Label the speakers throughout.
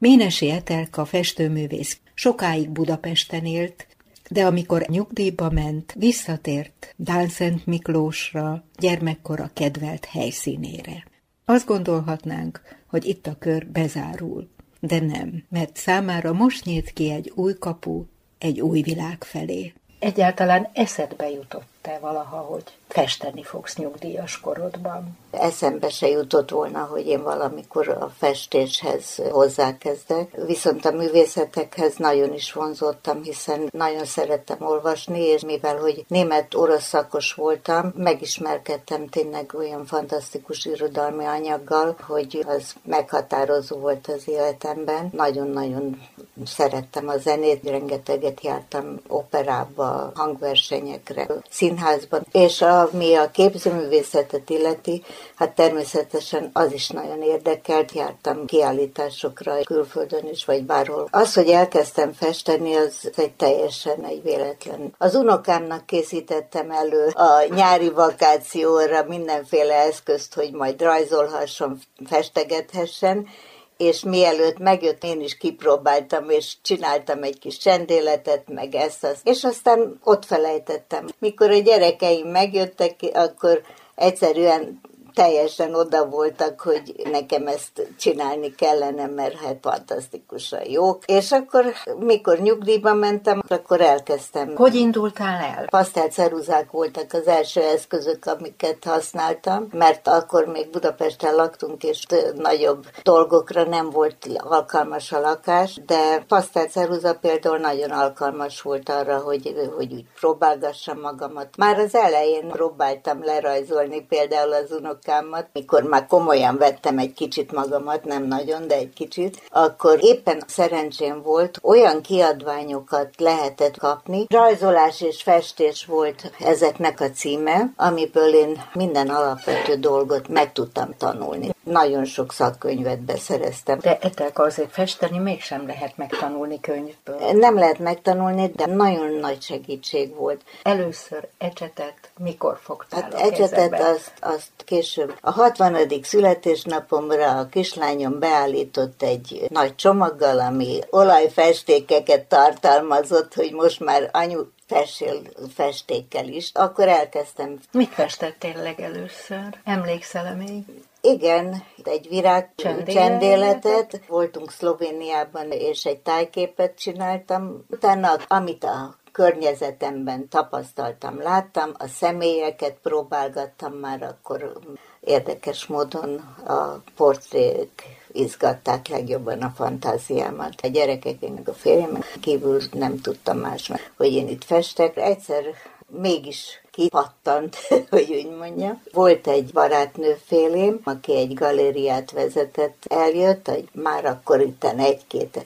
Speaker 1: Ménesi Etelka festőművész sokáig Budapesten élt, de amikor nyugdíjba ment, visszatért Dánszent Miklósra, gyermekkora kedvelt helyszínére. Azt gondolhatnánk, hogy itt a kör bezárul, de nem, mert számára most nyílt ki egy új kapu, egy új világ felé. Egyáltalán eszedbe jutott-e valaha, hogy festeni fogsz nyugdíjas korodban?
Speaker 2: Eszembe se jutott volna, hogy én valamikor a festéshez hozzákezdek, viszont a művészetekhez nagyon is vonzottam, hiszen nagyon szerettem olvasni, és mivel, hogy német-orosz szakos voltam, megismerkedtem tényleg olyan fantasztikus irodalmi anyaggal, hogy az meghatározó volt az életemben. Nagyon-nagyon szerettem a zenét, rengeteget jártam operába, hangversenyekre, színházban, és ami a képzőművészetet illeti, hát természetesen az is nagyon érdekelt, jártam kiállításokra külföldön is, vagy bárhol. Az, hogy elkezdtem festeni, az egy teljesen egy véletlen. Az unokámnak készítettem elő a nyári vakációra mindenféle eszközt, hogy majd rajzolhasson, festegethessen, és mielőtt megjött, én is kipróbáltam, és csináltam egy kis csendéletet, meg ezt, azt, és aztán ott felejtettem. Mikor a gyerekeim megjöttek, akkor egyszerűen teljesen oda voltak, hogy nekem ezt csinálni kellene, mert hát fantasztikusan jók. És akkor, mikor nyugdíjba mentem, akkor elkezdtem.
Speaker 1: Hogy indultál el?
Speaker 2: Pasztelceruzák voltak az első eszközök, amiket használtam, mert akkor még Budapesten laktunk, és nagyobb dolgokra nem volt alkalmas a lakás, de pasztelceruza például nagyon alkalmas volt arra, hogy, hogy úgy próbálgassam magamat. Már az elején próbáltam lerajzolni például az unok unokámat, mikor már komolyan vettem egy kicsit magamat, nem nagyon, de egy kicsit, akkor éppen szerencsém volt, olyan kiadványokat lehetett kapni. Rajzolás és festés volt ezeknek a címe, amiből én minden alapvető dolgot meg tudtam tanulni. Nagyon sok szakkönyvet beszereztem.
Speaker 1: De etelka azért festeni mégsem lehet megtanulni könyvből.
Speaker 2: Nem lehet megtanulni, de nagyon nagy segítség volt.
Speaker 1: Először ecsetet mikor fogtál
Speaker 2: hát a ecsetet azt, azt később. A 60. születésnapomra a kislányom beállított egy nagy csomaggal, ami olajfestékeket tartalmazott, hogy most már anyu fessél festékkel is. Akkor elkezdtem.
Speaker 1: Mit festettél legelőször? Emlékszel-e még?
Speaker 2: Igen, egy virág Csendéletet. csendéletet. Voltunk Szlovéniában, és egy tájképet csináltam. Utána, amit a környezetemben tapasztaltam, láttam, a személyeket próbálgattam már, akkor érdekes módon a portrék izgatták legjobban a fantáziámat. A gyerekek, a férjem kívül nem tudtam más, hogy én itt festek. Egyszer mégis kipattant, hogy úgy mondja. Volt egy barátnőfélém, aki egy galériát vezetett, eljött, hogy már akkor itt egy-két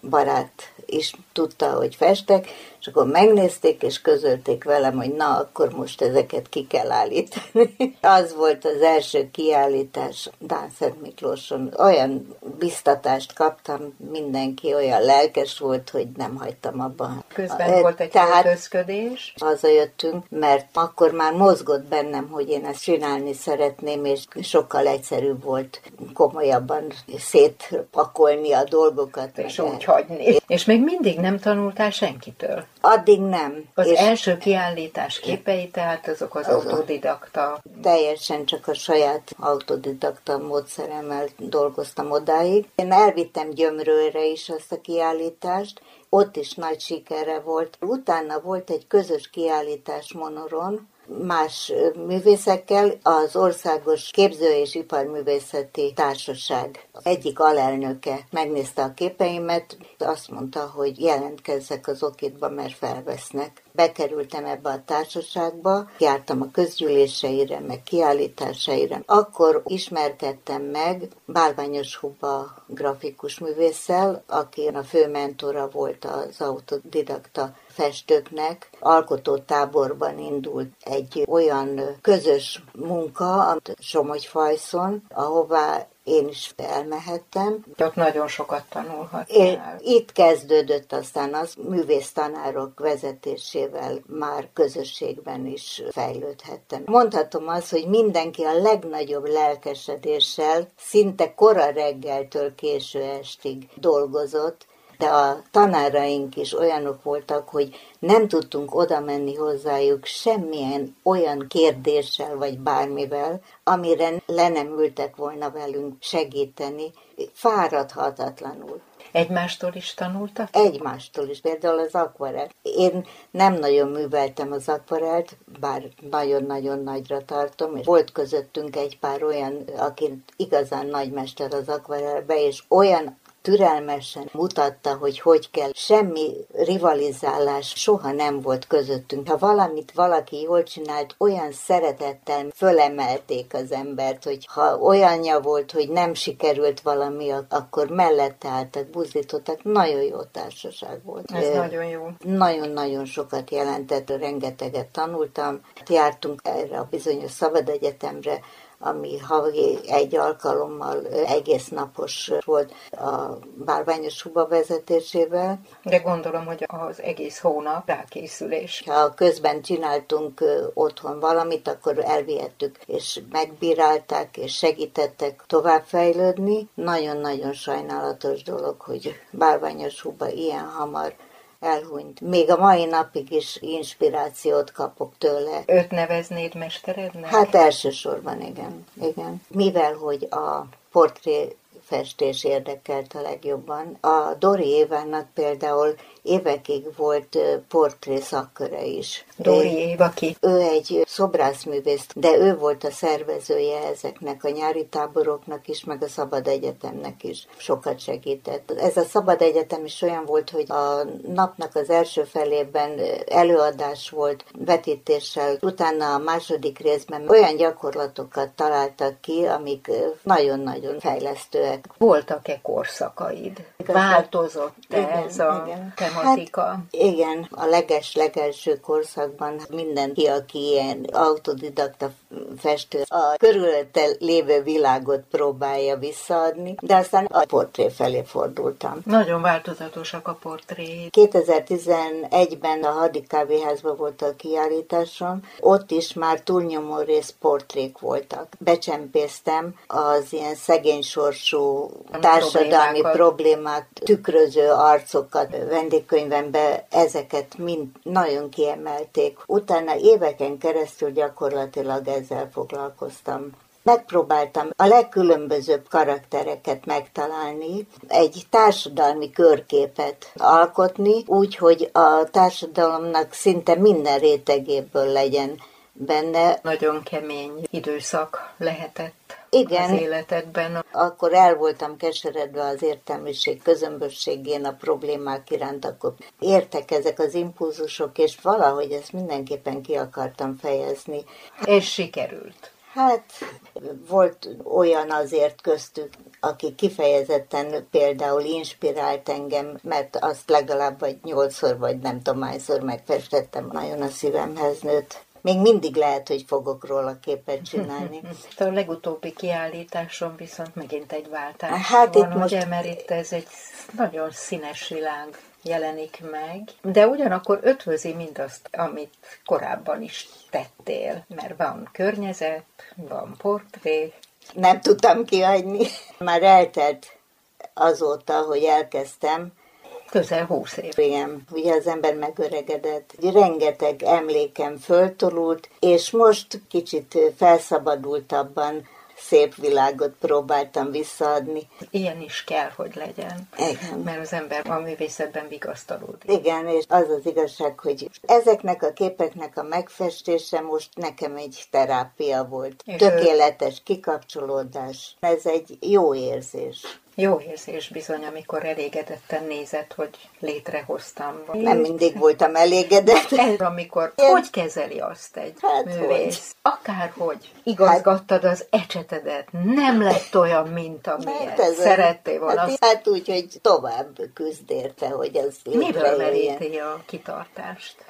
Speaker 2: barát is tudta, hogy festek, és akkor megnézték, és közölték velem, hogy na, akkor most ezeket ki kell állítani. Az volt az első kiállítás Dánszent Miklóson. Olyan biztatást kaptam, mindenki olyan lelkes volt, hogy nem hagytam abba.
Speaker 1: Közben e, volt egy Tehát öltözködés.
Speaker 2: Hazajöttünk, mert akkor már mozgott bennem, hogy én ezt csinálni szeretném, és sokkal egyszerűbb volt komolyabban szétpakolni a dolgokat.
Speaker 1: És úgy hagyni. És még mindig nem tanultál senkitől?
Speaker 2: Addig nem.
Speaker 1: Az és első kiállítás képei, tehát azok az, az autodidakta.
Speaker 2: Teljesen csak a saját autodidakta módszeremmel dolgoztam odáig. Én elvittem Gyömrőre is azt a kiállítást, ott is nagy sikerre volt. Utána volt egy közös kiállítás Monoron, más művészekkel az Országos Képző és Iparművészeti Társaság egyik alelnöke megnézte a képeimet, azt mondta, hogy jelentkezzek az okitba, mert felvesznek. Bekerültem ebbe a társaságba, jártam a közgyűléseire, meg kiállításaira. Akkor ismerkedtem meg Bálványos Huba grafikus művésszel, aki a fő mentora volt az autodidakta festőknek alkotótáborban indult egy olyan közös munka, Somogy Fajszon, ahová én is elmehettem.
Speaker 1: Ott nagyon sokat tanulhattál.
Speaker 2: Itt kezdődött aztán az művésztanárok vezetésével már közösségben is fejlődhettem. Mondhatom azt, hogy mindenki a legnagyobb lelkesedéssel szinte kora reggeltől késő estig dolgozott, de a tanáraink is olyanok voltak, hogy nem tudtunk oda menni hozzájuk semmilyen olyan kérdéssel vagy bármivel, amire le nem ültek volna velünk segíteni, fáradhatatlanul.
Speaker 1: Egymástól is tanultak?
Speaker 2: Egymástól is, például az akvarel. Én nem nagyon műveltem az akvarelt, bár nagyon-nagyon nagyra tartom, és volt közöttünk egy pár olyan, aki igazán nagymester az akvarelbe, és olyan türelmesen mutatta, hogy hogy kell. Semmi rivalizálás soha nem volt közöttünk. Ha valamit valaki jól csinált, olyan szeretettel fölemelték az embert, hogy ha olyanja volt, hogy nem sikerült valami, akkor mellette álltak, buzítottak. Nagyon jó társaság volt.
Speaker 1: Ez nagyon jó.
Speaker 2: Nagyon-nagyon sokat jelentett, rengeteget tanultam. Jártunk erre a bizonyos szabad egyetemre, ami havi egy alkalommal egész napos volt a bárványos huba vezetésével.
Speaker 1: De gondolom, hogy az egész hónap rákészülés.
Speaker 2: Ha közben csináltunk otthon valamit, akkor elvihettük, és megbírálták, és segítettek továbbfejlődni. Nagyon-nagyon sajnálatos dolog, hogy bárványos huba ilyen hamar elhunyt. Még a mai napig is inspirációt kapok tőle.
Speaker 1: Őt neveznéd mesterednek?
Speaker 2: Hát elsősorban igen, igen. Mivel, hogy a portré festés érdekelt a legjobban. A Dori Évának például évekig volt portré szakköre is.
Speaker 1: Dori Éva ki?
Speaker 2: Ő egy szobrászművész, de ő volt a szervezője ezeknek a nyári táboroknak is, meg a Szabad Egyetemnek is. Sokat segített. Ez a Szabad Egyetem is olyan volt, hogy a napnak az első felében előadás volt vetítéssel, utána a második részben olyan gyakorlatokat találtak ki, amik nagyon-nagyon fejlesztőek.
Speaker 1: Voltak-e korszakaid? Változott ez a igen tematika. Hát,
Speaker 2: igen, a leges-legelső korszakban mindenki, aki ilyen autodidakta festő, a körülötte lévő világot próbálja visszaadni, de aztán a portré felé fordultam.
Speaker 1: Nagyon változatosak a portré.
Speaker 2: 2011-ben a Hadi Kávéházban volt a kiállításom, ott is már túlnyomó rész portrék voltak. Becsempésztem az ilyen szegény sorsú társadalmi problémát, tükröző arcokat, vendég könyvembe ezeket mind nagyon kiemelték. Utána éveken keresztül gyakorlatilag ezzel foglalkoztam. Megpróbáltam a legkülönbözőbb karaktereket megtalálni, egy társadalmi körképet alkotni, úgy, hogy a társadalomnak szinte minden rétegéből legyen benne.
Speaker 1: Nagyon kemény időszak lehetett
Speaker 2: igen,
Speaker 1: az életedben.
Speaker 2: Akkor el voltam keseredve az értelmiség közömbösségén, a problémák iránt, akkor értek ezek az impulzusok, és valahogy ezt mindenképpen ki akartam fejezni.
Speaker 1: És sikerült.
Speaker 2: Hát volt olyan azért köztük, aki kifejezetten például inspirált engem, mert azt legalább vagy nyolcszor, vagy nem tudom hányszor megfestettem, nagyon a szívemhez nőtt. Még mindig lehet, hogy fogok róla képet csinálni.
Speaker 1: a legutóbbi kiállításon viszont megint egy váltás hát van, itt most... ugye, mert itt ez egy nagyon színes világ jelenik meg, de ugyanakkor ötvözi mindazt, amit korábban is tettél, mert van környezet, van portré.
Speaker 2: Nem tudtam kiadni. Már eltelt azóta, hogy elkezdtem,
Speaker 1: Közel húsz év.
Speaker 2: Igen, ugye az ember megöregedett. Rengeteg emlékem föltolult, és most kicsit felszabadultabban szép világot próbáltam visszaadni.
Speaker 1: Ilyen is kell, hogy legyen.
Speaker 2: Igen.
Speaker 1: Mert az ember a művészetben vigasztalódik.
Speaker 2: Igen, és az az igazság, hogy ezeknek a képeknek a megfestése most nekem egy terápia volt. És Tökéletes kikapcsolódás. Ez egy jó érzés.
Speaker 1: Jó érzés bizony, amikor elégedetten nézett, hogy létrehoztam.
Speaker 2: Nem mindig voltam elégedett.
Speaker 1: Ez amikor Én... hogy kezeli azt egy hát művész? Hogy? Akárhogy igazgattad az ecsetedet, nem lett olyan, mint amilyet hát szerettél volna.
Speaker 2: Hát, hát úgy, hogy tovább küzd érte, hogy az
Speaker 1: Miből meríti a kitartást?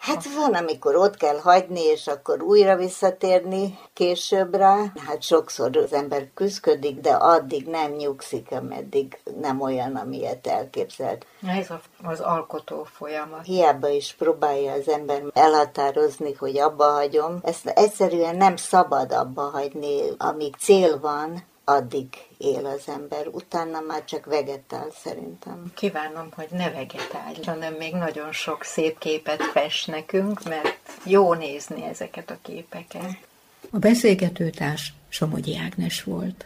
Speaker 2: Hát van, amikor ott kell hagyni, és akkor újra visszatérni később rá. Hát sokszor az ember küzdködik, de addig nem nyugszik, ameddig nem olyan, amilyet elképzelt.
Speaker 1: Ez az alkotó folyamat.
Speaker 2: Hiába is próbálja az ember elhatározni, hogy abba hagyom. Ezt egyszerűen nem szabad abba hagyni, amíg cél van, addig él az ember, utána már csak vegetál szerintem.
Speaker 1: Kívánom, hogy ne vegetálj, hanem még nagyon sok szép képet fest nekünk, mert jó nézni ezeket a képeket. A beszélgetőtárs Somogyi Ágnes volt.